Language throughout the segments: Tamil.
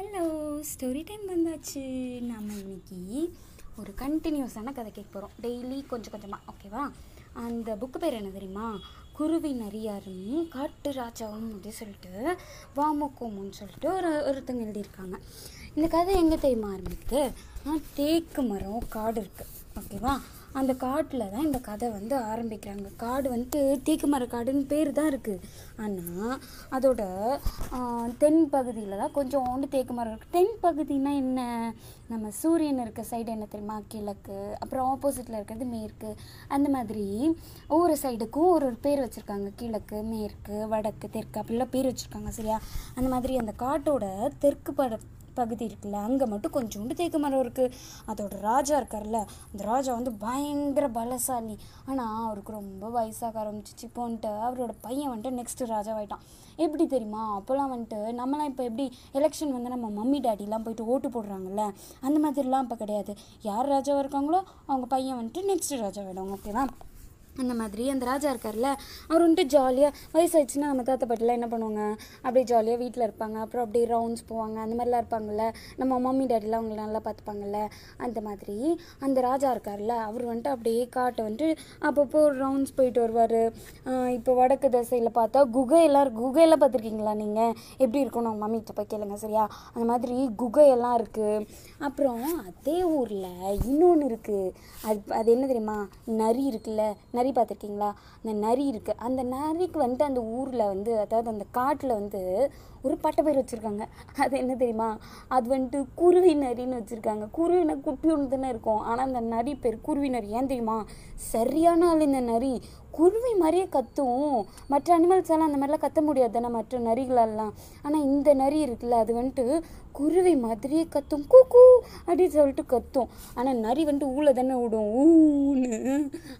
ஹலோ ஸ்டோரி டைம் வந்தாச்சு. நாம் இன்னைக்கு ஒரு கண்டினியூஸான கதை கேட்க போகிறோம் டெய்லி கொஞ்சம் கொஞ்சமாக ஓகேவா அந்த புக்கு பேர் என்ன தெரியுமா? குருவி நரியாரும் காட்டு ராஜாவும் அப்படின்னு சொல்லிட்டு வாமோக்கோமுன்னு சொல்லிட்டு ஒரு ஒருத்தங்க எழுதியிருக்காங்க. இந்த கதை எங்கே தெரியுமா ஆரம்பிக்குது ஆ, தேக்கு மரம் காடு இருக்குது ஓகேவா அந்த காட்டில் தான் இந்த கதை வந்து ஆரம்பிக்கிறாங்க. காடு வந்து தீக்குமர காடுன்னு பேர் தான் இருக்குது ஆனால் அதோட தென் பகுதியில் தான் கொஞ்சோண்டு தேக்கு மரம் இருக்குது தென் பகுதினா என்ன? நம்ம சூரியன் இருக்க சைடு என்ன தெரியுமா? கிழக்கு அப்புறம் ஆப்போசிட்டில் இருக்கிறது மேற்கு. அந்த மாதிரி ஒவ்வொரு சைடுக்கும் ஒரு ஒரு பேர் வச்சுருக்காங்க. கிழக்கு மேற்கு வடக்கு தெற்கு அப்படிலாம் பேர் வச்சுருக்காங்க சரியா? அந்த மாதிரி அந்த காட்டோட தெற்கு பட பகுதி இருக்குல்ல அங்கே மட்டும் கொஞ்சோண்டு தேக்கு மரம் இருக்குது அதோட ராஜா இருக்கார்ல அந்த ராஜா வந்து பயங்கர பலசாலி. ஆனால் அவருக்கு ரொம்ப வயசாக ஆரம்பிச்சிச்சு. இப்போ வந்துட்டு அவரோட பையன் வந்துட்டு நெக்ஸ்ட் ராஜாவாயிட்டான். எப்படி தெரியுமா? அப்போல்லாம் வந்துட்டு நம்மலாம் இப்போ எப்படி எலெக்ஷன் வந்து நம்ம மம்மி டேடிலாம் போயிட்டு ஓட்டு போடுறாங்கல்ல அந்த மாதிரிலாம் இப்போ கிடையாது. யார் ராஜாவாக இருக்காங்களோ அவங்க பையன் வந்துட்டு நெக்ஸ்ட் ராஜாவாயிடுவாங்க ஓகேவா அந்த மாதிரி அந்த ராஜா இருக்கார்ல அவர் வந்துட்டு ஜாலியாக வயசாயிடுச்சுன்னா நம்ம தாத்தா பாட்டிலாம் என்ன பண்ணுவாங்க? அப்படியே ஜாலியாக வீட்டில் இருப்பாங்க. அப்புறம் அப்படியே ரவுண்ட்ஸ் போவாங்க. அந்த மாதிரிலாம் இருப்பாங்கல்ல. நம்ம மம்மி டேடிலாம் அவங்கள நல்லா பார்த்துப்பாங்கல்ல. அந்த மாதிரி அந்த ராஜா இருக்கார்ல அவர் வந்துட்டு அப்படியே காட்டை வந்துட்டு அப்பப்போ ரவுண்ட்ஸ் போயிட்டு வருவார். இப்போ வடக்கு திசையில் பார்த்தா குகையெல்லாம் இருக்கு. குகையெல்லாம் பார்த்துருக்கீங்களா நீங்கள் எப்படி இருக்கும்னு உங்கள் மம்மிகிட்ட போய் கேளுங்க சரியா? அந்த மாதிரி குகையெல்லாம் இருக்குது அப்புறம் அதே ஊரில் இன்னொன்று இருக்குது அது அது என்ன தெரியுமா? நரி இருக்குல்ல. நரி பார்த்துருக்கீங்களா? அந்த நரி இருக்குது அந்த நரிக்கு வந்துட்டு அந்த ஊரில் வந்து அதாவது அந்த காட்டில் வந்து ஒரு பட்ட பேர் வச்சுருக்காங்க. அது என்ன தெரியுமா? அது வந்துட்டு குருவி நரின்னு வச்சுருக்காங்க. குருவினா குட்டி ஒன்று தானே இருக்கும். ஆனால் அந்த நரி பேர் குருவி நரி. ஏன் தெரியுமா? சரியான ஆள் இந்த நரி. குருவி மாதிரியே கத்தும். மற்ற அனிமல்ஸ் எல்லாம் அந்த மாதிரிலாம் கத்த முடியாது தானே மற்ற நரிகளெல்லாம். ஆனால் இந்த நரி இருக்குல்ல அது வந்துட்டு குருவி மாதிரியே கத்தும். கூ அப்படின்னு சொல்லிட்டு கத்தும். ஆனால் நரி வந்துட்டு ஊழ தானே விடும். ஊன்னு.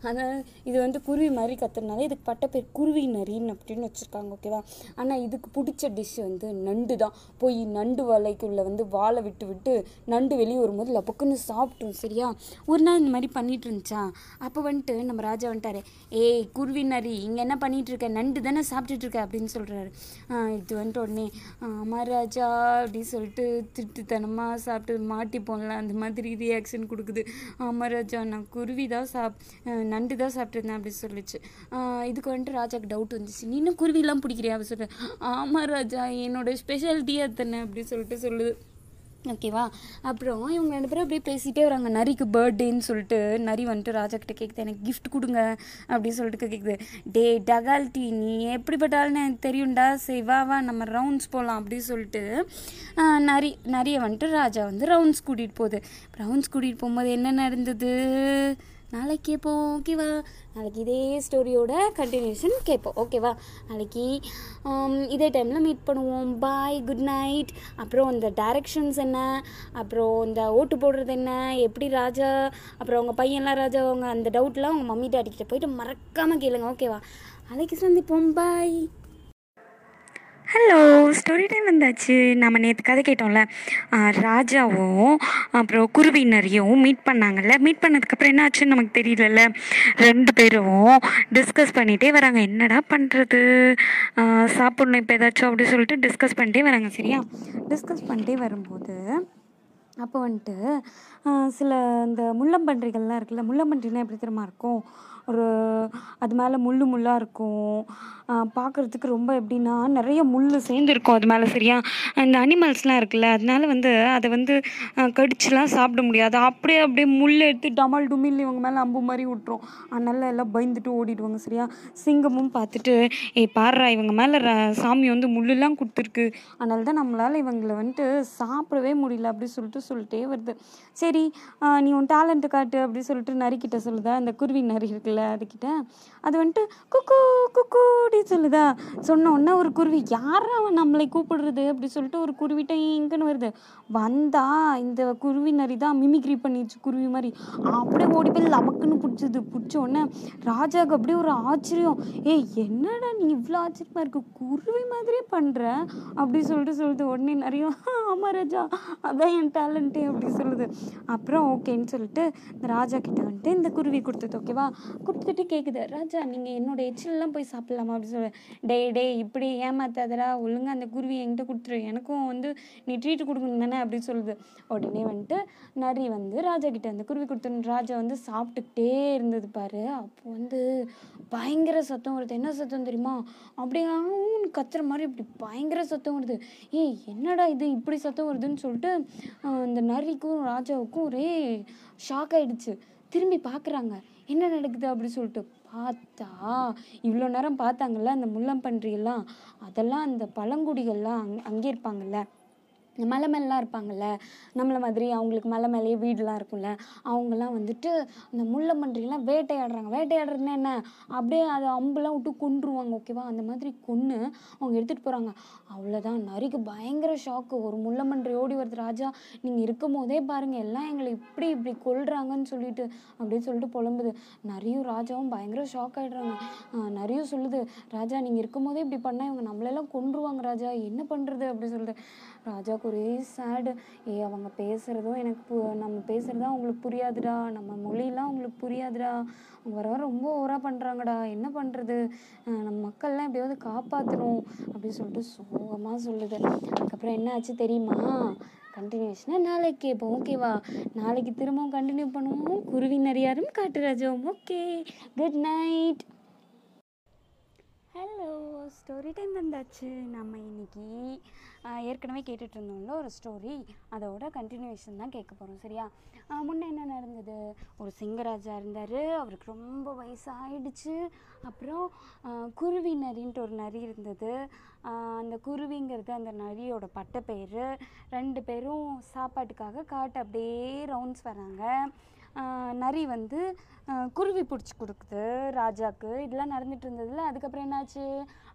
ஆனால் இது வந்து குருவி மாதிரி கத்துறதுனால இதுக்கு பட்ட பேர் குருவி நரின்னு அப்படின்னு வச்சுருக்காங்க ஓகேவா ஆனால் இதுக்கு பிடிச்ச டிஷ் வந்து நண்டு தான். போய் நண்டு வலைக்குள்ளே வந்து வாழை விட்டு விட்டு நண்டு வெளியே வரும்போது லபக்குன்னு சாப்பிட்டோம் சரியா? ஒரு நாள் இந்த மாதிரி பண்ணிட்டு இருந்துச்சா? அப்போ வந்துட்டு நம்ம ராஜா வந்துட்டாரு. ஏய் குருவி நரி இங்கே என்ன பண்ணிட்டு இருக்க நண்டு தானே சாப்பிட்டுட்டு இருக்க அப்படின்னு சொல்கிறாரு இது வந்துட்டு உடனே ஆமாம் ராஜா அப்படின்னு சொல்லிட்டு திருட்டுத்தனமாக சாப்பிட்டு மாட்டிப்போம்ல அந்த மாதிரி ரியாக்ஷன் கொடுக்குது. ஆமாம் ராஜா நான் குருவி தான் சாப் நண்டு தான் சாப்பிட்ருந்தேன் அப்படின்னு சொல்லிச்சு. இதுக்கு வந்துட்டு ராஜாக்கு டவுட் வந்துச்சு. நீ இன்னும் குருவிலாம் பிடிக்கிறியா அப்படி சொல்லிட்டு ஆமாம் ராஜா என்னோட ஸ்பெஷாலிட்டியாக தானே அப்படின்னு சொல்லிட்டு சொல்லுது. ஓகேவா? அப்புறம் இவங்க ரெண்டு பேரும் அப்படியே பேசிகிட்டே வராங்க. நரிக்கு பர்த்டேன்னு சொல்லிட்டு. நரி வந்துட்டு ராஜாக்கிட்ட கேட்குது எனக்கு கிஃப்ட் கொடுங்க. அப்படின்னு சொல்லிட்டு கேட்குது டே டகால்டி நீ எப்படிப்பட்டாலும் எனக்கு தெரியும்டா. சரி வா வா நம்ம ரவுண்ட்ஸ் போகலாம் அப்படின்னு சொல்லிட்டு நரி நரியை வந்துட்டு ராஜா வந்து ரவுண்ட்ஸ் கூட்டிகிட்டு போகுது. ரவுண்ட்ஸ் கூட்டிகிட்டு போகும்போது என்ன நடந்தது? நாளைக்கு கேட்போம் ஓகேவா நாளைக்கு இதே ஸ்டோரியோட கண்டினியூஷன் கேட்போம் ஓகேவா நாளைக்கு um, இதே டைமில் மீட் பண்ணுவோம். பாய் குட் நைட் அப்புறம் இந்த டைரக்ஷன்ஸ் என்ன? அப்புறம் இந்த ஓட்டு போடுறது என்ன? எப்படி ராஜா? அப்புறம் அவங்க பையன்லாம் ராஜா அவங்க அந்த டவுட்லாம் உங்கள் மம்மி டாடிக்கிட்ட போயிட்டு மறக்காமல் கேளுங்க ஓகேவா நாளைக்கு சந்திப்போம். பாய் ஹலோ ஸ்டோரி டைம் வந்தாச்சு. நம்ம நேற்று கதை கேட்டோம்ல. ராஜாவும் அப்புறம் குருவினரையும் மீட் பண்ணாங்கல்ல. மீட் பண்ணதுக்கப்புறம் என்ன ஆச்சுன்னு நமக்கு தெரியலல்ல. ரெண்டு பேரும் டிஸ்கஸ் பண்ணிகிட்டே வராங்க. என்னடா பண்ணுறது சாப்பிட்ணும் இப்போ ஏதாச்சும் அப்படின்னு சொல்லிட்டு டிஸ்கஸ் பண்ணிட்டே வராங்க சரியா? டிஸ்கஸ் பண்ணிட்டே வரும்போது அப்போ வந்துட்டு சில இந்த முள்ளம்பன்றிகள்லாம் இருக்குல்ல முள்ளம்பன்றினா எப்படி தெரியுமா இருக்கும்? ஒரு அது மேலே முள்ளு முள்ளாக இருக்கும். பார்க்குறதுக்கு ரொம்ப எப்படின்னா நிறைய முள் சேர்ந்துருக்கும் அது மேலே சரியா? இந்த அனிமல்ஸ்லாம் இருக்குல்ல அதனால வந்து அதை வந்து கடிச்சுலாம் சாப்பிட முடியாது. அப்படியே அப்படியே முள் எடுத்து டமால் டுமில் இவங்க மேலே அம்பு மாதிரி விட்டுரும். அதனால எல்லாம் பயந்துட்டு ஓடிடுவாங்க சரியா? சிங்கமும் பார்த்துட்டு ஏய் பாடுறா இவங்க மேலே சாமி வந்து முள்ளுலாம் கொடுத்துருக்கு. அதனால தான் நம்மளால் இவங்களை வந்துட்டு சாப்பிடவே முடியல அப்படி சொல்லிட்டு சொல்லிட்டே வருது. சரி நீ உன் டேலண்ட்டு காட்டு அப்படி சொல்லிட்டு நரிக்கிட்ட சொல்லுதா? இந்த குருவி நரி இருக்குல்ல அதுக்கிட்ட அது வந்துட்டு குக்கு குக்கு அப்படி சொல்லுதா. சொன்ன உடனே ஒரு குருவி யாரும் அவன் நம்மளை கூப்பிடுறது? அப்படி சொல்லிட்டு ஒரு குருவிட்ட இங்கன்னு வருது. வந்தா இந்த குருவி நரி தான் மிமிக்ரி பண்ணிடுச்சு குருவி மாதிரி. அப்படியே ஓடி போய் லபக்குன்னு பிடிச்சது. பிடிச்ச உடனே ராஜாவுக்கு அப்படியே ஒரு ஆச்சரியம். ஏய் என்னடா நீ இவ்வளோ ஆச்சரியமா இருக்கு? குருவி மாதிரியே பண்ற? அப்படி சொல்லிட்டு சொல்லுது உடனே நிறைய ஆமாம் ராஜா அதான் என் டேலண்ட்டு அப்படி சொல்லுது. அப்புறம் ஓகேன்னு சொல்லிட்டு இந்த ராஜா கிட்ட வந்துட்டு இந்த குருவி கொடுத்தது ஓகேவா கொடுத்துட்டு கேட்குது ராஜா நீங்கள் என்னோட எச்சிலெலாம் போய் சாப்பிட்லாமா? அப்படின்னு சொல்லுவேன். டே டே இப்படி ஏமாத்தாதடா. ஒழுங்கா அந்த குருவி என்கிட்ட கொடுத்துரு. எனக்கும் வந்து நீ ட்ரீட் கொடுக்கணும் தானே? அப்படின்னு சொல்லுது. உடனே வந்துட்டு நரி வந்து ராஜா கிட்ட அந்த குருவி கொடுத்துரு ராஜா வந்து சாப்பிட்டுக்கிட்டே இருந்தது பாரு. அப்போ வந்து பயங்கர சத்தம் வருது. என்ன சத்தம் தெரியுமா? அப்படியே கத்துற மாதிரி இப்படி பயங்கர சத்தம் வருது. ஏய் என்னடா இது இப்படி சத்தம் வருதுன்னு சொல்லிட்டு அந்த நரிக்கும் ராஜாவுக்கும் ஒரே ஷாக் ஆகிடுச்சு திரும்பி பார்க்குறாங்க என்ன நடக்குது அப்படி சொல்லிட்டு பார்த்தா இவ்வளோ நேரம் பார்த்தாங்கல்ல அந்த முள்ளம்பன்றியெல்லாம்? அதெல்லாம் அந்த பழங்குடிகள்லாம் அங் அங்கே இருப்பாங்கல்ல மலை மேலாம் இருப்பாங்கல்ல நம்மளை மாதிரி அவங்களுக்கு மலை மேலேயே வீடுலாம் இருக்கும்ல அவங்கெல்லாம் வந்துட்டு இந்த முள்ளம்பன்றிலாம் வேட்டையாடுறாங்க. வேட்டையாடுறதுன்னா என்ன? அப்படியே அதை அம்புலாம் விட்டு கொன்றுவாங்க ஓகேவா அந்த மாதிரி கொன்று அவங்க எடுத்துகிட்டு போகிறாங்க அவ்வளோதான் நரிக்கு பயங்கர ஷாக்கு ஒரு முள்ளம்பன்றி ஓடி வருது ராஜா. நீங்கள் இருக்கும் போதே பாருங்கள் எல்லாம் எங்களை இப்படி இப்படி கொள்றாங்கன்னு சொல்லிட்டு அப்படின்னு சொல்லிட்டு புலம்புது. நரியும் ராஜாவும் பயங்கர ஷாக் ஆகிடுறாங்க நரியும் சொல்லுது ராஜா நீங்கள் இருக்கும் போதே இப்படி பண்ணால் இவங்க நம்மளெல்லாம் கொன்றுவாங்க ராஜா. என்ன பண்ணுறது அப்படி சொல்லிட்டு ராஜாவுக்கு ஒரே சேடு ஏ அவங்க பேசுகிறதும் எனக்கு பு நம்ம பேசுகிறதா அவங்களுக்கு புரியாதுடா. நம்ம மொழிலாம் அவங்களுக்கு புரியாதுடா. அவங்க வர வர ரொம்ப ஓவராக பண்ணுறாங்கடா என்ன பண்ணுறது நம்ம மக்கள்லாம் எப்படியாவது காப்பாற்றணும் அப்படின்னு சொல்லிட்டு சோகமாக சொல்லுது. அதுக்கப்புறம் என்ன ஆச்சு தெரியுமா? கண்டினியூஷனாக நாளைக்கு கேட்போம். ஓகேவா நாளைக்கு திரும்பவும் கண்டினியூ பண்ணுவோம். குருவி நரியாரும் காட்டுராஜாவும். Okay good night story time வந்தாச்சு. நம்ம இன்னைக்கு ஏற்கனவே கேட்டுட்டு இருந்தோம்ல ஒரு ஸ்டோரி அதோட கண்டினியூஷன் தான் கேட்க போகிறோம் சரியா? முன்னே என்ன நடந்தது? ஒரு சிங்கராஜா இருந்தார். அவருக்கு ரொம்ப வயசாயிடுச்சு. அப்புறம் குருவி நரின்ட்டு ஒரு நரி இருந்தது. அந்த குருவிங்கிறது அந்த நரியோட பட்டப்பேர் ரெண்டு பேரும் சாப்பாட்டுக்காக காட்டு அப்படியே ரவுண்ட்ஸ் வராங்க. நரி வந்து குருவி பிடிச்சி கொடுக்குது ராஜாக்கு. இதெல்லாம் நடந்துட்டு இருந்ததில்ல அதுக்கப்புறம் என்னாச்சு?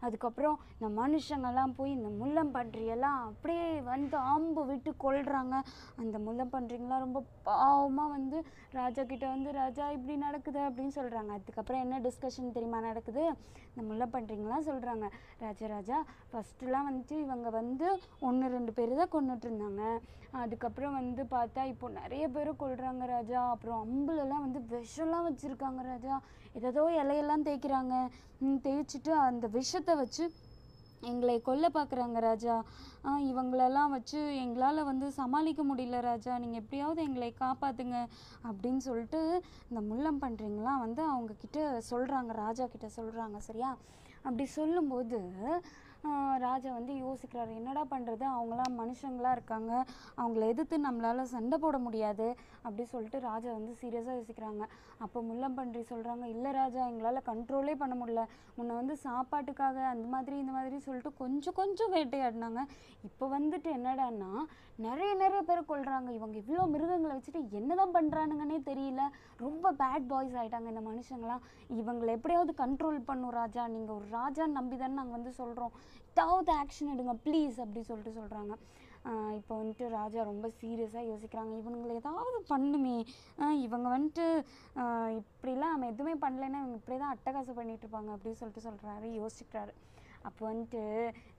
அதுக்கப்புறம் இந்த மனுஷங்கெல்லாம் போய் இந்த முள்ளம்பன்றியெல்லாம் அப்படியே வந்து அம்பு விட்டு கொல்றாங்க. அந்த முள்ளம்பன்றிங்கெல்லாம் ரொம்ப பாவமாக வந்து ராஜா கிட்ட வந்து ராஜா இப்படி நடக்குது அப்படின்னு சொல்கிறாங்க அதுக்கப்புறம் என்ன டிஸ்கஷன் தெரியுமா நடக்குது? இந்த முள்ளம்பன்றிங்கெல்லாம் சொல்கிறாங்க ராஜா ராஜா ஃபஸ்ட்டுலாம் வந்துட்டு இவங்க வந்து ஒன்று ரெண்டு பேர் தான் கொண்டுட்டு இருந்தாங்க அதுக்கப்புறம் வந்து பார்த்தா இப்போ நிறைய பேர் கொள்கிறாங்க ராஜா. அப்புறம் அம்புலெல்லாம் வந்து விஷம்லாம் வச்சுருக்காங்க ராஜா. ஏதோ இலையெல்லாம் தேய்க்கிறாங்க. தேய்ச்சிட்டு அந்த விஷத்தை வச்சு எங்களை கொல்ல பார்க்குறாங்க ராஜா. இவங்களெல்லாம் வச்சு எங்களால் வந்து சமாளிக்க முடியல ராஜா. நீங்கள் எப்படியாவது எங்களை காப்பாற்றுங்க அப்படின்னு சொல்லிட்டு இந்த முள்ளம் பண்ணுறீங்களாம் வந்து அவங்கக்கிட்ட சொல்கிறாங்க ராஜா கிட்ட சொல்கிறாங்க சரியா? அப்படி சொல்லும்போது ராஜா வந்து யோசிக்கிறாரு என்னடா பண்ணுறது அவங்களாம் மனுஷங்களாக இருக்காங்க. அவங்கள எதிர்த்து நம்மளால் சண்டை போட முடியாது. அப்படி சொல்லிட்டு ராஜா வந்து சீரியஸாக யோசிக்கிறாங்க. அப்போ முள்ளம்பன்றி சொல்கிறாங்க இல்லை ராஜா எங்களால் கண்ட்ரோலே பண்ண முடியல. உன்னை வந்து சாப்பாட்டுக்காக அந்த மாதிரி இந்த மாதிரி சொல்லிட்டு கொஞ்சம் கொஞ்சம் வேட்டையாடினாங்க. இப்போ வந்துட்டு என்னடான்னா நிறைய நிறைய பேர் கொள்கிறாங்க இவங்க இவ்வளோ மிருகங்களை வச்சுட்டு என்னதான் பண்ணுறானுங்கன்னே தெரியல. ரொம்ப பேட் பாய்ஸ் ஆகிட்டாங்க இந்த மனுஷங்களாம். இவங்களை எப்படியாவது கண்ட்ரோல் பண்ணும் ராஜா. நீங்கள் ஒரு ராஜான்னு நம்பி தானே நாங்கள் வந்து சொல்கிறோம் ஏதாவது ஆக்ஷன் எடுங்க ப்ளீஸ் அப்படி சொல்லிட்டு சொல்கிறாங்க இப்போ வந்துட்டு ராஜா ரொம்ப சீரியஸாக யோசிக்கிறாங்க. இவனுங்களை ஏதாவது பண்ணுமே. இவங்க வந்துட்டு இப்படிலாம் நம்ம எதுவுமே பண்ணலைன்னா இவங்க இப்படி தான் அட்டகாசம் பண்ணிட்டு இருப்பாங்க அப்படின்னு சொல்லிட்டு சொல்கிறாரு யோசிக்கிறாரு. அப்போ வந்துட்டு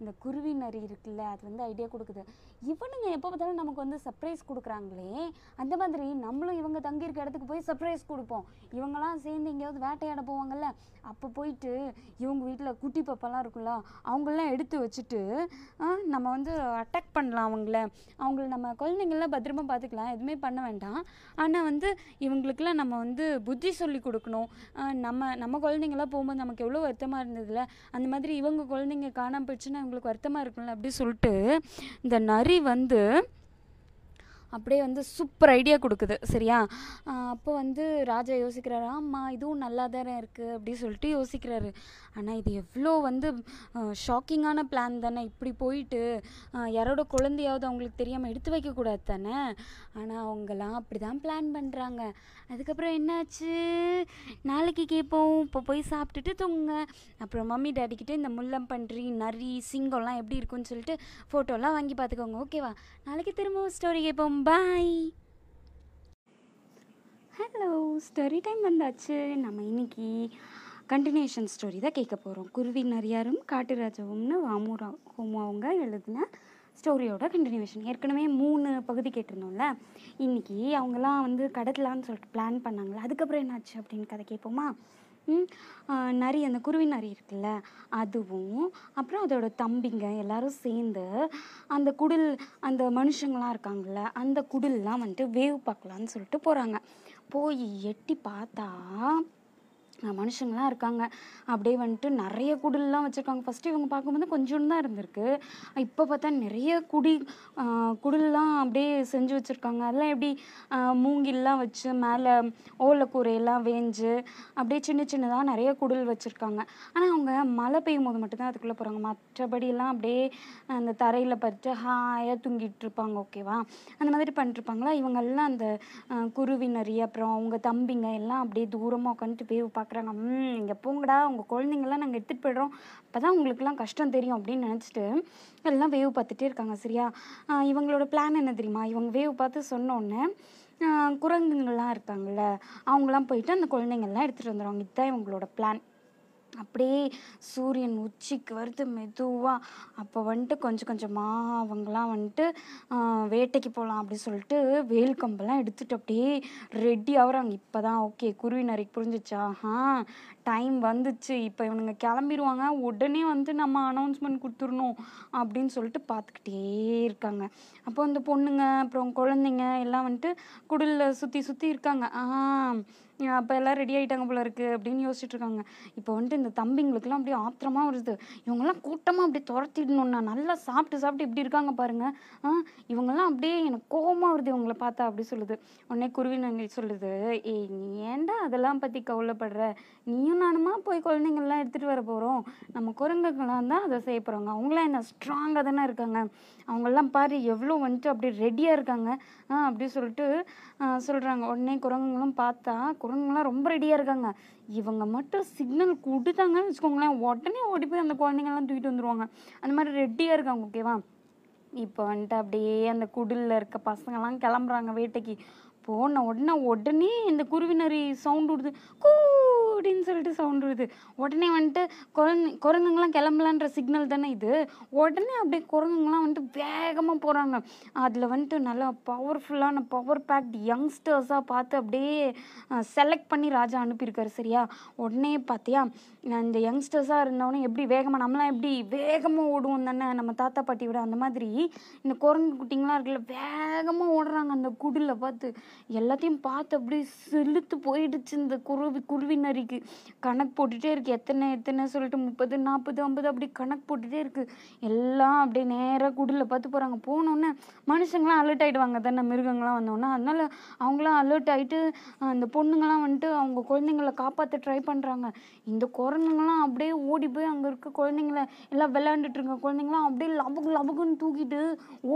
இந்த குருவி நரி இருக்குல்ல அது வந்து ஐடியா கொடுக்குது. இவனுங்க எப்போ பார்த்தாலும் நமக்கு வந்து சர்ப்ரைஸ் கொடுக்குறாங்களே அந்த மாதிரி நம்மளும் இவங்க தங்கியிருக்க இடத்துக்கு போய் சர்ப்ரைஸ் கொடுப்போம். இவங்கெல்லாம் சேர்ந்து எங்கேயாவது வேட்டையாட போவாங்கல்ல அப்போ போயிட்டு இவங்க வீட்டில் குட்டி பாப்பாலாம் இருக்குல்ல அவங்களெலாம் எடுத்து வச்சுட்டு நம்ம வந்து அட்டாக் பண்ணலாம் அவங்கள. அவங்கள நம்ம குழந்தைங்களாம் பத்திரமா பார்த்துக்கலாம் எதுவுமே பண்ண வேண்டாம். ஆனால் வந்து இவங்களுக்கெல்லாம் நம்ம வந்து புத்தி சொல்லி கொடுக்கணும். நம்ம நம்ம குழந்தைங்களாம் போகும்போது நமக்கு எவ்வளோ வருத்தமாக இருந்ததுல அந்த மாதிரி இவங்க குழந்தைங்க காணாம போயிடுச்சுன்னா இவங்களுக்கு வருத்தமாக இருக்கும்ல அப்படி சொல்லிட்டு இந்த நரி வந்து அப்படியே வந்து சூப்பர் ஐடியா கொடுக்குது. சரியா? அப்போ வந்து ராஜா யோசிக்கிறாரு ஆமாம் இதுவும் நல்லா தானே இருக்குது அப்படி சொல்லிட்டு யோசிக்கிறாரு. ஆனால் இது எவ்வளோ வந்து ஷாக்கிங்கான பிளான் தானே. இப்படி போயிட்டு யாரோட குழந்தையாவது அவங்களுக்கு தெரியாமல் எடுத்து வைக்கக்கூடாது தானே? ஆனால் அவங்கெல்லாம் அப்படி தான் பிளான் பண்ணுறாங்க அதுக்கப்புறம் என்னாச்சு? நாளைக்கு கேட்போம் இப்போ போய் சாப்பிட்டுட்டு தூங்க அப்புறம் மம்மி டாடிக்கிட்ட இந்த முள்ளம்பன்றி நரி சிங்கம்லாம் எப்படி இருக்குன்னு சொல்லிட்டு ஃபோட்டோலாம் வாங்கி பார்த்துக்கோங்க. ஓகேவா நாளைக்கு திரும்பவும் ஸ்டோரி கேட்போம் பாய் ஹலோ ஸ்டோரி டைம் வந்தாச்சு. நம்ம இன்னைக்கு கண்டினியூஷன் ஸ்டோரி தான் கேட்க போகிறோம் குருவி நரியாரும் காட்டுராஜாவும்னு வாமுரா ஹோமு அவங்க எழுதின ஸ்டோரியோட கண்டினியூஷன் ஏற்கனவே மூணு பகுதி கேட்டிருந்தோம்ல. இன்னைக்கு அவங்கெல்லாம் வந்து கடத்தலான்னு சொல்லிட்டு பிளான் பண்ணாங்களே அதுக்கப்புறம் என்னாச்சு அப்படின்னு கதை கேட்போமா? நரி அந்த குருவி நரி இருக்குல்ல அதுவும் அப்புறம் அதோட தம்பிங்க எல்லாரும் சேர்ந்து அந்த குடில் அந்த மனுஷங்களாம் இருக்காங்கல்ல அந்த குடில்லாம் வந்துட்டு வேவ் பார்க்கலான்னு சொல்லிட்டு போகிறாங்க போய் எட்டி பார்த்தா மனுஷங்களாம் இருக்காங்க. அப்படியே வந்துட்டு நிறைய குடில்லாம் வச்சுருக்காங்க. ஃபஸ்ட்டு இவங்க பார்க்கும்போது கொஞ்சோண்டு தான் இருந்திருக்கு. இப்போ பார்த்தா நிறைய குடி அஹ் குடில்லாம் அப்படியே செஞ்சு வச்சுருக்காங்க. அதெல்லாம் எப்படி மூங்கில்லாம் வச்சு மேலே ஓலைக்கூரையெல்லாம் வேஞ்சு அப்படியே சின்ன சின்னதாக நிறைய குடில் வச்சுருக்காங்க. ஆனால் அவங்க மழை பெய்யும் போது மட்டும்தான் அதுக்குள்ளே போகிறாங்க மற்றபடியெல்லாம் அப்படியே அந்த தரையில் பறித்து ஹாயாக தூங்கிட்டு இருப்பாங்க ஓகேவா அந்த மாதிரி பண்ணிட்டுருப்பாங்களா இவங்கெல்லாம் அந்த குருவி நிறைய அப்புறம் அவங்க தம்பிங்க எல்லாம் அப்படியே தூரமாக உட்காந்துட்டு போய் பார்க்குறாங்க ம் இங்கே போங்கடா. உங்கள் குழந்தைங்கள்லாம் நாங்கள் எடுத்துகிட்டு போயிடுறோம். அப்போ தான் உங்களுக்குலாம் கஷ்டம் தெரியும் அப்படின்னு நினச்சிட்டு எல்லாம் வேவ் பார்த்துட்டே இருக்காங்க. சரியா? இவங்களோட பிளான் என்ன தெரியுமா? இவங்க வேவ் பார்த்து சொன்னோன்னே குரங்குங்கள்லாம் இருக்காங்கல்ல அவங்களாம் போயிட்டு அந்த குழந்தைங்கள்லாம் எடுத்துகிட்டு வந்துடுவாங்க இதுதான் இவங்களோட பிளான் அப்படியே சூரியன் உச்சிக்கு வருது மெதுவாக அப்போ வந்துட்டு கொஞ்சம் கொஞ்சமாக அவங்களாம் வந்துட்டு ஆஹ், வேட்டைக்கு போகலாம் அப்படி சொல்லிட்டு வேல் கம்பெல்லாம் எடுத்துட்டு அப்படியே ரெடி ஆகுறாங்க. இப்போ தான் ஓகே குருவி நரிக்கு புரிஞ்சிச்சா? ஆ டைம் வந்துச்சு. இப்போ இவனுங்க கிளம்பிடுவாங்க. உடனே வந்து நம்ம அனௌன்ஸ்மெண்ட் கொடுத்துடணும் அப்படின்னு சொல்லிட்டு பார்த்துக்கிட்டே இருக்காங்க. அப்போ அந்த பொண்ணுங்க அப்புறம் குழந்தைங்க எல்லாம் வந்துட்டு குடலில் சுற்றி சுற்றி இருக்காங்க. ஆ அப்போ எல்லாம் ரெடி ஆகிட்டாங்க போல இருக்குது அப்படின்னு யோசிச்சுட்டு இருக்காங்க. இப்போ வந்துட்டு இந்த தம்பிங்களுக்குலாம் அப்படியே ஆத்திரமா வருது. இவங்கெல்லாம் கூட்டமாக அப்படியே துரத்திடணும்னா நல்லா சாப்பிட்டு சாப்பிட்டு இப்படி இருக்காங்க பாருங்க. ஆ இவங்கெல்லாம் அப்படியே எனக்கு கோபமாக வருது இவங்கள பார்த்தா அப்படி சொல்லுது. உடனே குருவி நங்கை சொல்லுது ஏய் நீ ஏன்டா அதெல்லாம் பற்றி கவலைப்படுற? நீயும் நானுமா போய் குழந்தைங்கள்லாம் எடுத்துகிட்டு வர போகிறோம் நம்ம குரங்குகள்லாம் தான் அதை செய்ய போகிறாங்க அவங்களாம் என்ன ஸ்ட்ராங்காக தானே இருக்காங்க. அவங்களாம் பாரு எவ்வளோ வந்துட்டு அப்படியே ரெடியாக இருக்காங்க. ஆ அப்படி சொல்லிட்டு சொல்கிறாங்க உடனே குரங்குங்களும் பார்த்தா குரங்குங்களாம் ரொம்ப ரெடியாக இருக்காங்க. இவங்க மட்டும் சிக்னல் கொடுத்தாங்கன்னு வச்சுக்கோங்களேன் உடனே ஓடி போய் அந்த குழந்தைங்கள்லாம் தூக்கிட்டு வந்துடுவாங்க அந்த மாதிரி ரெடியாக இருக்காங்க ஓகேவா இப்போ வந்துட்டு அப்படியே அந்த குடிலில் இருக்க பசங்கெல்லாம் கிளம்புறாங்க வேட்டைக்கு. போன உடனே உடனே இந்த குருவினரி சவுண்ட் விடுது கூ அப்படின்னு சொல்லிட்டு சவுண்ட் வருது. உடனே வந்துட்டு குரங்கு குரங்குங்கெல்லாம் கிளம்பலான்ற சிக்னல் தானே இது. உடனே அப்படியே குரங்குங்கெல்லாம் வந்துட்டு வேகமாக போகிறாங்க அதில் வந்துட்டு நல்லா பவர்ஃபுல்லான பவர் பேக்ட் யங்ஸ்டர்ஸாக பார்த்து அப்படியே செலக்ட் பண்ணி ராஜா அனுப்பியிருக்காரு சரியா? உடனே பார்த்தியா இந்த யங்ஸ்டர்ஸாக இருந்தவொடனே எப்படி வேகமாக நம்மளாம் எப்படி வேகமாக ஓடுவோம் தானே நம்ம தாத்தா பாட்டி விட அந்த மாதிரி இந்த குரங்கு குட்டிங்களாம் இருக்குல்ல வேகமாக ஓடுறாங்க அந்த குடில் பார்த்து. எல்லாத்தையும் பார்த்து அப்படியே செலுத்து போயிடுச்சு இந்த குருவி குருவி நரிக்கு கணக்கு போட்டுட்டே இருக்கு. எத்தனை எத்தனை சொல்லிட்டு முப்பது நாற்பது ஐம்பது அப்படி கணக்கு போட்டுட்டே இருக்கு. எல்லாம் அப்படியே நேராக குடில பார்த்து போகிறாங்க போனோன்னே மனுஷங்களாம் அலர்ட் ஆகிடுவாங்க தானே மிருகங்களாம் வந்தோடனே அதனால அவங்களாம் அலர்ட் ஆகிட்டு அந்த பொண்ணுங்களாம் வந்துட்டு அவங்க குழந்தைங்கள காப்பாற்ற ட்ரை பண்ணுறாங்க இந்த குரங்குங்களாம் அப்படியே ஓடி போய் அங்கே இருக்க குழந்தைங்கள எல்லாம் விளையாண்டுட்டு இருக்க குழந்தைங்களாம் அப்படியே லபுக்கு லபுக்குன்னு தூக்கிட்டு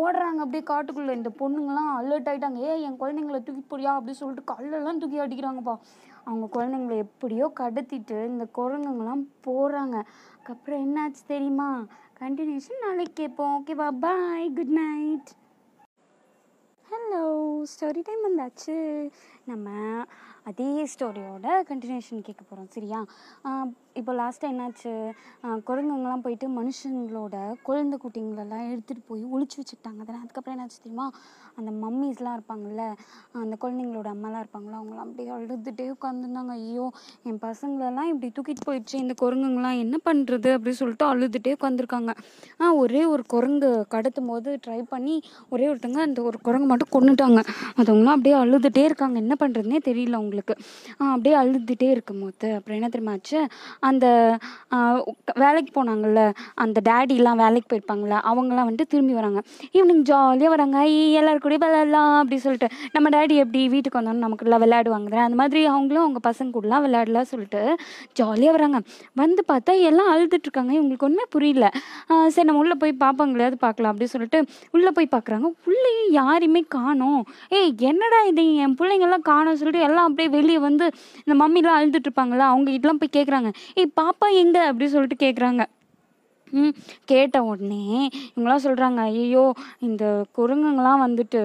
ஓடுறாங்க. அப்படியே காட்டுக்குள்ளே. இந்த பொண்ணுங்களாம் அலர்ட் ஆகிட்டாங்க ஏ என் குழந்தைங்கள தூக்கி போறியா? அப்படின்னு சொல்லிட்டு கல்லெல்லாம் தூக்கி அடிக்கிறாங்கப்பா. அவங்க குழந்தைங்கள எப்படியோ கடத்திட்டு இந்த குரங்குங்களாம் போகிறாங்க அதுக்கப்புறம் என்னாச்சு தெரியுமா? கண்டினியூஷன் நாளைக்கு கேட்போம். ஓகேவா bye good night hello story time வந்தாச்சு. நம்ம அதே ஸ்டோரியோட கண்டினியூஷன் கேட்க போகிறோம் சரியா? இப்போ லாஸ்ட்டாக என்னாச்சு? குரங்குங்கெல்லாம் போயிட்டு மனுஷங்களோட குழந்தை குட்டிங்களெல்லாம் எடுத்துகிட்டு போய் ஒழிச்சு வச்சுக்கிட்டாங்க. தானே அதுக்கப்புறம் என்னாச்சு தெரியுமா? அந்த மம்மிஸ்லாம் இருப்பாங்கல்ல அந்த குழந்தைங்களோட அம்மாலாம் இருப்பாங்களா அவங்களாம் அப்படியே அழுதுகிட்டே உட்காந்துருந்தாங்க ஐயோ என் பசங்களெல்லாம் இப்படி தூக்கிட்டு போயிடுச்சு இந்த குரங்குங்களாம் என்ன பண்ணுறது அப்படின்னு சொல்லிட்டு அழுதுகிட்டே உட்காந்துருக்காங்க ஆ ஒரே ஒரு குரங்கு கடத்தும் போது ட்ரை பண்ணி ஒரே ஒருத்தங்க அந்த ஒரு குரங்கு மட்டும் கொண்டுட்டாங்க அதவங்களாம் அப்படியே அழுதுகிட்டே இருக்காங்க. என்ன பண்ணுறதுனே தெரியல அவங்களுக்கு. ஆ, அப்படியே அழுதுகிட்டே இருக்கும் போது அப்புறம் என்ன தெரியுமா ஆச்சு? அந்த வேலைக்கு போனாங்கல்ல அந்த டேடிலாம் வேலைக்கு போயிருப்பாங்கல்ல அவங்களாம் வந்துட்டு திரும்பி வராங்க. ஈவினிங் ஜாலியாக வராங்க. ஐ எல்லாரும் கூட விளையாடலாம் அப்படி சொல்லிட்டு. நம்ம டேடி எப்படி வீட்டுக்கு வந்தோம்னா நமக்குலாம் விளையாடுவாங்க அந்த மாதிரி அவங்களும் அவங்க பசங்க கூடலாம் விளையாடலாம் சொல்லிட்டு ஜாலியாக வராங்க. வந்து பார்த்தா எல்லாம் அழுதுட்ருக்காங்க இவங்களுக்கு ஒன்றுமே புரியல. சரி நம்ம உள்ளே போய் பார்ப்பாங்களையாவது பார்க்கலாம் அப்படின்னு சொல்லிட்டு உள்ளே போய் பார்க்குறாங்க. உள்ளேயும் யாரையுமே காணோம். ஏய் என்னடா இது? என் பிள்ளைங்கெல்லாம் காணும் சொல்லிட்டு எல்லாம் அப்படியே வெளியே வந்து இந்த மம்மிலாம் அழுதுட்டு இருப்பாங்களா அவங்க கிட்டலாம் போய் கேட்குறாங்க ஏய் பாப்பா எங்க? அப்படி சொல்லிட்டு கேட்குறாங்க கேட்ட உடனே இவங்களாம் சொல்கிறாங்க ஐயோ இந்த குரங்குங்களாம் வந்துட்டு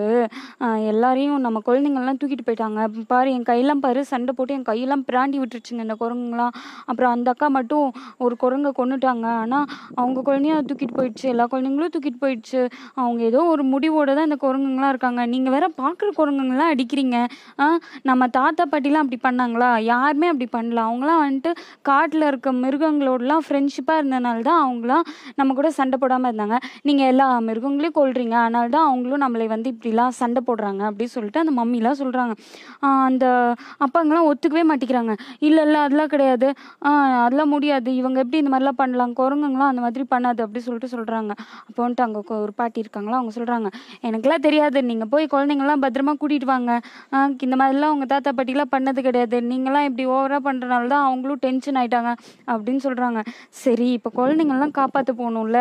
எல்லாரையும் நம்ம குழந்தைங்கள்லாம் தூக்கிட்டு போயிட்டாங்க. பாரு என் கையெல்லாம் பாரு சண்டை போட்டு என் கையெல்லாம் பிராண்டி விட்டுருச்சுங்க இந்த குரங்குங்களாம் அப்புறம் அந்த அக்கா மட்டும் ஒரு குரங்கை கொண்டுட்டாங்க ஆனால் அவங்க குழந்தையும் தூக்கிட்டு போயிடுச்சு எல்லா குழந்தைங்களும் தூக்கிட்டு போயிடுச்சு. அவங்க ஏதோ ஒரு முடிவோட தான் இந்த குரங்குங்களாம் இருக்காங்க. நீங்கள் வேற பார்க்குற குரங்குங்களாம் அடிக்கிறீங்க. ஆ நம்ம தாத்தா பாட்டிலாம் அப்படி பண்ணாங்களா? யாருமே அப்படி பண்ணல. அவங்களாம் வந்துட்டு காட்டில் இருக்க மிருகங்களோடலாம் ஃப்ரெண்ட்ஷிப்பாக இருந்தனால தான் அவங்களாம் நம்ம கூட சண்டை போடாமல் இருந்தாங்க. நீங்கள் எல்லா மிருகங்களையும் கொள்றீங்க அதனால தான் அவங்களும் நம்மளை வந்து இப்படிலாம் சண்டை போடுறாங்க அப்படின்னு சொல்லிட்டு அந்த மம்மிலாம் சொல்கிறாங்க அந்த அப்பாங்கெல்லாம் ஒத்துக்கவே மாட்டேங்கிறாங்க. இல்லை இல்லை அதெல்லாம் கிடையாது. ஆ, அதெல்லாம் முடியாது. இவங்க எப்படி இந்த மாதிரிலாம் பண்ணலாம்? குரங்குங்களாம் அந்த மாதிரி பண்ணாது அப்படி சொல்லிட்டு சொல்கிறாங்க அப்போ வந்துட்டு அங்கே ஒரு பாட்டி இருக்காங்களா அவங்க சொல்கிறாங்க எனக்கெல்லாம் தெரியாது. நீங்கள் போய் குழந்தைங்களாம் பத்திரமா கூட்டிகிட்டு வாங்க. இந்த மாதிரிலாம் உங்கள் தாத்தா பாட்டிலாம் பண்ணது கிடையாது. நீங்களாம் இப்படி ஓவராக பண்ணுறனால தான் அவங்களும் டென்ஷன் ஆயிட்டாங்க. அப்படின்னு சொல்கிறாங்க சரி இப்போ குழந்தைங்கள்லாம் காப்பாற்ற போகணும்ல?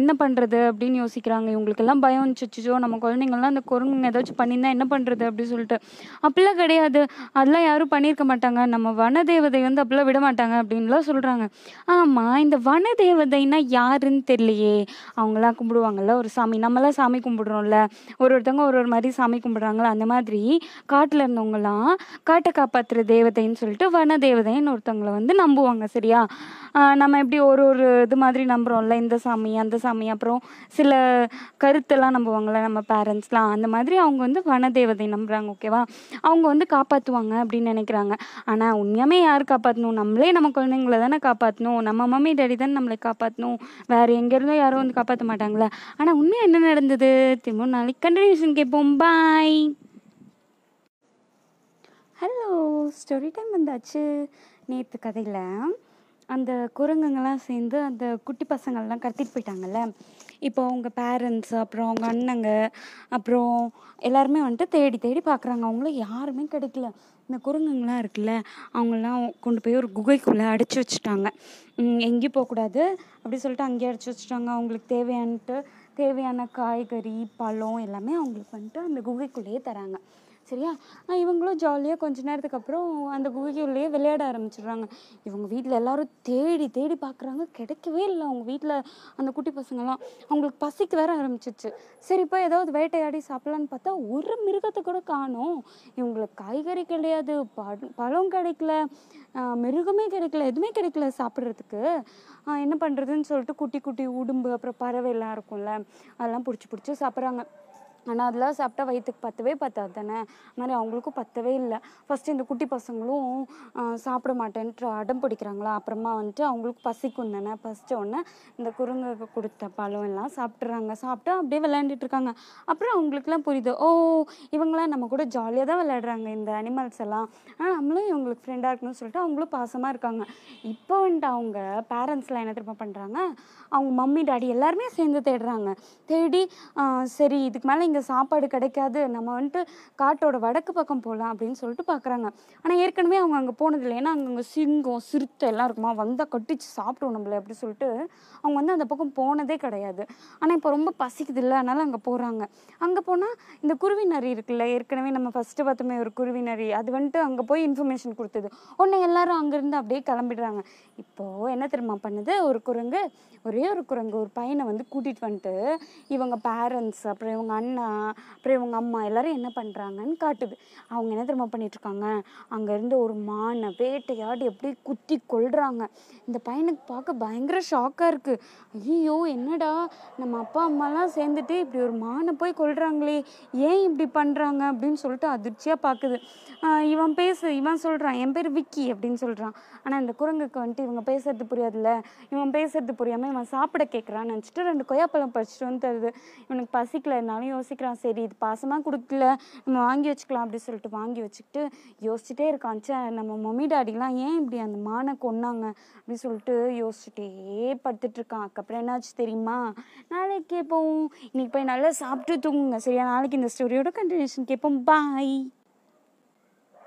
என்ன பண்ணுறது அப்படின்னு யோசிக்கிறாங்க. இவங்களுக்கெல்லாம் பயம். வந்துச்சுச்சோ நம்ம குழந்தைங்கள்லாம் அந்த குரங்குங்க ஏதாச்சும் பண்ணியிருந்தா என்ன பண்ணுறது அப்படின்னு சொல்லிட்டு. அப்படிலாம் கிடையாது. அதெல்லாம் யாரும் பண்ணியிருக்க மாட்டாங்க. நம்ம வனதேவதை வந்து அப்படிலாம் விட மாட்டாங்க அப்படின்லாம் சொல்கிறாங்க ஆமாம் இந்த வனதேவதைன்னா யாருன்னு தெரியலையே. அவங்களாம் கும்பிடுவாங்கல்ல ஒரு சாமி. நம்மளாம் சாமி கும்பிடுறோம்ல. ஒரு ஒருத்தவங்க ஒரு ஒரு மாதிரி சாமி கும்பிடுறாங்களா அந்த மாதிரி காட்டில் இருந்தவங்கலாம் காட்டை காப்பாற்றுற தேவதைன்னு சொல்லிட்டு வன தேவதைன்னு ஒருத்தவங்களை வந்து நம்புவாங்க சரியா? நம்ம எப்படி ஒரு ஒரு இது மாதிரி நம்புகிறோம்ல இந்த சாமி அந்த சாமி. அப்புறம் சில கருத்தெல்லாம் நம்புவாங்கள்ல நம்ம பேரண்ட்ஸ்லாம் அந்த மாதிரி அவங்க வந்து வனதேவதை நம்புகிறாங்க ஓகேவா அவங்க வந்து காப்பாற்றுவாங்க அப்படின்னு நினைக்கிறாங்க. ஆனால் உண்மையாமே யார் காப்பாற்றணும் நம்மளே நம்ம குழந்தைங்கள தானே காப்பாற்றணும் நம்ம மம்மி டேடி தானே நம்மளை காப்பாற்றணும் வேறு எங்கேருந்தோ யாரும் வந்து காப்பாற்ற மாட்டாங்களே ஆனால் உண்மையாக என்ன நடந்தது? திரும்ப நாளைக்கு கண்டினியூஷன் கேட்போம். பாய் ஹலோ ஸ்டோரி டைம் வந்தாச்சு. நேற்று கதையில் அந்த குரங்குங்கெல்லாம் சேர்ந்து அந்த குட்டி பசங்கள்லாம் கடத்திட்டு போயிட்டாங்கல்ல. இப்போ அவங்க பேரண்ட்ஸ் அப்புறம் அவங்க அண்ணங்க அப்புறம் எல்லாருமே வந்துட்டு தேடி தேடி பார்க்குறாங்க அவங்கள யாருமே கிடைக்கல. இந்த குரங்குங்களாம் இருக்குல்ல அவங்களாம் கொண்டு போய் ஒரு குகைக்குள்ளே அடைச்சி வச்சுட்டாங்க. எங்கேயும் போகக்கூடாது. அப்படி சொல்லிட்டு அங்கேயே அடைச்சி வச்சுட்டாங்க. அவங்களுக்கு தேவையானட்டு தேவையான காய்கறி பழம் எல்லாமே அவங்களுக்கு வந்துட்டு அந்த குகைக்குள்ளேயே தராங்க. சரியா? இவங்களும் ஜாலியாக கொஞ்ச நேரத்துக்கு அப்புறம் அந்த குகைக்குள்ளேயே விளையாட ஆரம்பிச்சிடுறாங்க. இவங்க வீட்டில் எல்லாரும் தேடி தேடி பார்க்குறாங்க கிடைக்கவே இல்லை அவங்க வீட்டில் அந்த குட்டி பசங்கள்லாம். அவங்களுக்கு பசிக்கு வேற ஆரம்பிச்சிச்சு சரி இப்போ ஏதாவது வேட்டையாடி சாப்பிட்லான்னு பார்த்தா ஒரு மிருகத்தை கூட காணும். இவங்களுக்கு காய்கறி கிடையாது பழ- பழம் கிடைக்கல மிருகமே கிடைக்கல எதுவுமே கிடைக்கல சாப்பிட்றதுக்கு. என்ன பண்ணுறதுன்னு சொல்லிட்டு குட்டி குட்டி உடும்பு அப்புறம் பறவை எல்லாம் இருக்கும்ல அதெல்லாம் பிடிச்சி பிடிச்சி சாப்பிட்றாங்க. ஆனால் அதெல்லாம் சாப்பிட்டா வயிற்றுக்கு பத்தவே பத்தாது தானே? அது மாதிரி அவங்களுக்கும் பத்தவே இல்லை. ஃபஸ்ட்டு இந்த குட்டி பசங்களும் சாப்பிட மாட்டேன்ட்டு அடம் பிடிக்கிறாங்களா? அப்புறமா வந்துட்டு அவங்களுக்கு பசிக்கும் தானே? பசிச்ச உடனே இந்த குரங்குக்கு கொடுத்த பழம் எல்லாம் சாப்பிட்றாங்க சாப்பிட்டு அப்படியே விளையாண்டுட்டு இருக்காங்க. அப்புறம் அவங்களுக்குலாம் புரியுது ஓ இவங்களாம் நம்ம கூட ஜாலியாக தான் விளையாடுறாங்க இந்த அனிமல்ஸ் எல்லாம். ஆனால் நம்மளும் இவங்களுக்கு ஃப்ரெண்டாக இருக்கணும்னு சொல்லிட்டு அவங்களும் பாசமாக இருக்காங்க. இப்போ வந்துட்டு அவங்க பேரண்ட்ஸ்லாம் என்ன திரும்ப பண்ணுறாங்க அவங்க மம்மி டாடி எல்லாருமே சேர்ந்து தேடுறாங்க. தேடி சரி இதுக்கு மேலே இங்கே சாப்பாடு கிடைக்காது நம்ம வந்துட்டு காட்டோட வடக்கு பக்கம் போகலாம் அப்படின்னு சொல்லிட்டு பார்க்குறாங்க ஆனால் ஏற்கனவே அவங்க அங்கே போனதில்லை. ஏன்னா அங்கே சிங்கம் சிறுத்தை எல்லாம் இருக்குமா? வந்தால் கட்டிச்சு சாப்பிடுவோம் நம்மள அப்படி சொல்லிட்டு அவங்க வந்து அந்த பக்கம் போனதே கிடையாது. ஆனால் இப்போ ரொம்ப பசிக்குது இல்லை அதனால் அங்கே போகிறாங்க அங்கே போனால் இந்த குருவி நரி இருக்குல்ல ஏற்கனவே நம்ம ஃபஸ்ட்டு பார்த்தோமே ஒரு குருவி நரி. அது வந்துட்டு அங்கே போய் இன்ஃபர்மேஷன் கொடுத்தது. உடனே எல்லாரும் அங்கேருந்து அப்படியே கிளம்பிடுறாங்க. இப்போது என்ன தெரியுமா பண்ணுது? ஒரு குரங்கு ஒரே ஒரு குரங்கு ஒரு பையனை வந்து கூட்டிகிட்டு வந்துட்டு இவங்க பேரண்ட்ஸ் அப்புறம் இவங்க அண்ணா அப்புறம் இவங்க அம்மா எல்லாரும் என்ன பண்ணுறாங்கன்னு காட்டுது. அவங்க என்ன திரும்ப பண்ணிகிட்ருக்காங்க அங்கேருந்து ஒரு மானை வேட்டையாடி எப்படி குத்தி கொல்றாங்க. இந்த பையனுக்கு பார்க்க பயங்கர ஷாக்காக இருக்குது ஐயோ என்னடா? நம்ம அப்பா அம்மாலாம் சேர்ந்துட்டு இப்படி ஒரு மானை போய் கொல்றாங்களே. ஏன் இப்படி பண்ணுறாங்க அப்படின்னு சொல்லிட்டு அதிர்ச்சியாக பார்க்குது. இவன் பேசு இவன் சொல்கிறான் என் பேர் விக்கி அப்படின்னு சொல்கிறான் ஆனால் இந்த குரங்குக்கு வந்துட்டு இவங்க பேசுறது புரியாதுல்ல. இவன் பேசுறது புரியாமல் இவன் சாப்பிட கேட்குறான்னு நினச்சிட்டு ரெண்டு கொய்யாப்பழம் பறிச்சிட்டு வந்து தருது. இவனுக்கு பசிக்கலைனாலும் இருந்தாலும் யோசிக்கிறான் சரி இது பாசமாக கொடுக்கல நம்ம வாங்கி வச்சுக்கலாம் அப்படி சொல்லிட்டு வாங்கி வச்சுக்கிட்டு யோசிச்சுட்டே இருக்கான். சே நம்ம மம்மி டாடிலாம் ஏன் இப்படி அந்த மானை கொன்னாங்க அப்படின்னு சொல்லிட்டு யோசிச்சுட்டே படுத்துட்டு இருக்கான். அதுக்கப்புறம் என்னாச்சு தெரியுமா? நாளைக்கு கேட்போம் இன்னைக்கு போய் நல்லா சாப்பிட்டு தூங்குங்க. சரியா? நாளைக்கு இந்த ஸ்டோரியோட கண்டினியூஷன் கேட்போம். பாய்